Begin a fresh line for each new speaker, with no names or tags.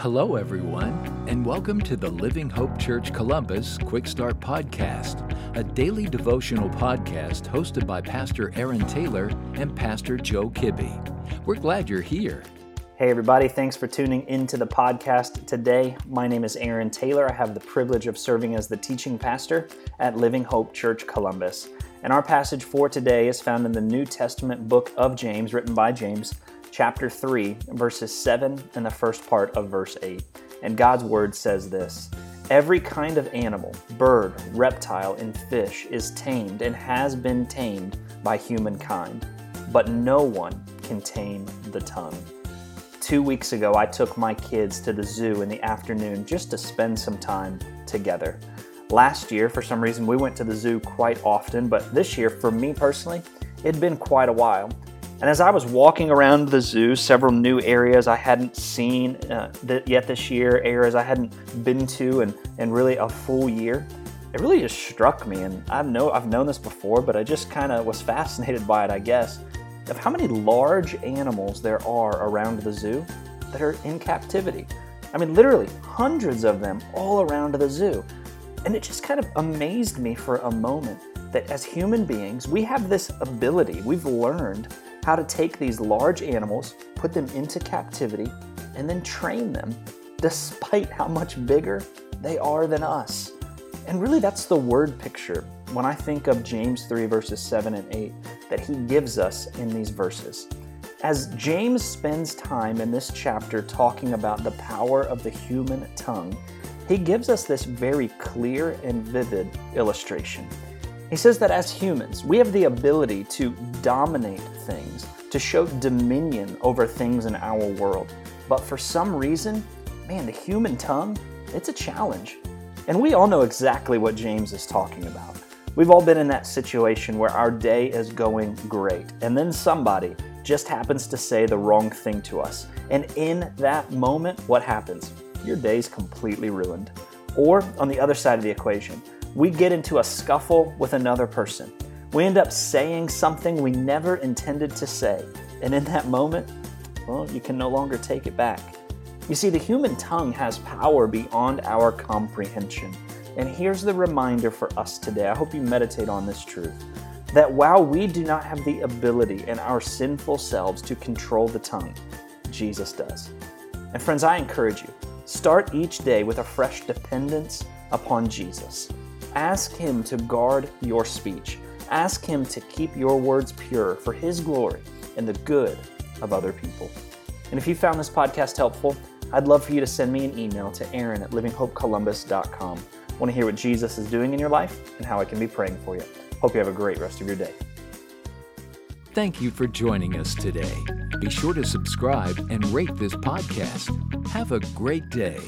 Hello, everyone, and welcome to the Living Hope Church Columbus Quick Start Podcast, a daily devotional podcast hosted by Pastor Aaron Taylor and Pastor Joe Kibbe. We're glad you're here.
Hey, everybody, thanks for tuning into the podcast today. My name is Aaron Taylor. I have the privilege of serving as the teaching pastor at Living Hope Church Columbus. And our passage for today is found in the New Testament book of James, written by James chapter 3, verses 7 and the first part of verse 8. And God's word says this Every kind of animal, bird, reptile, and fish is tamed and has been tamed by humankind, but no one can tame the tongue. Two weeks ago, I took my kids to the zoo in the afternoon just to spend some time together. Last year, for some reason, we went to the zoo quite often, but this year, for me personally, it had been quite a while. And as I was walking around the zoo, several new areas I hadn't seen uh, th- yet this year, areas I hadn't been to in, in really a full year, it really just struck me. And I know I've known this before, but I just kind of was fascinated by it, I guess, of how many large animals there are around the zoo that are in captivity. I mean, literally hundreds of them all around the zoo. And it just kind of amazed me for a moment that as human beings, we have this ability, we've learned how to take these large animals, put them into captivity, and then train them despite how much bigger they are than us. And really, that's the word picture when I think of James 3, verses 7 and 8, that he gives us in these verses. As James spends time in this chapter talking about the power of the human tongue, he gives us this very clear and vivid illustration. He says that as humans, we have the ability to dominate things, to show dominion over things in our world. But for some reason, man, the human tongue, it's a challenge. And we all know exactly what James is talking about. We've all been in that situation where our day is going great, and then somebody just happens to say the wrong thing to us. And in that moment, what happens? Your day's completely ruined. Or on the other side of the equation, we get into a scuffle with another person. We end up saying something we never intended to say. And in that moment, well, you can no longer take it back. You see, the human tongue has power beyond our comprehension. And here's the reminder for us today. I hope you meditate on this truth that while we do not have the ability in our sinful selves to control the tongue, Jesus does. And friends, I encourage you start each day with a fresh dependence upon Jesus. Ask Him to guard your speech. Ask Him to keep your words pure for His glory and the good of other people. And if you found this podcast helpful, I'd love for you to send me an email to aaron at livinghopecolumbus.com. Want to hear what Jesus is doing in your life and how I can be praying for you. Hope you have a great rest of your day.
Thank you for joining us today. Be sure to subscribe and rate this podcast. Have a great day.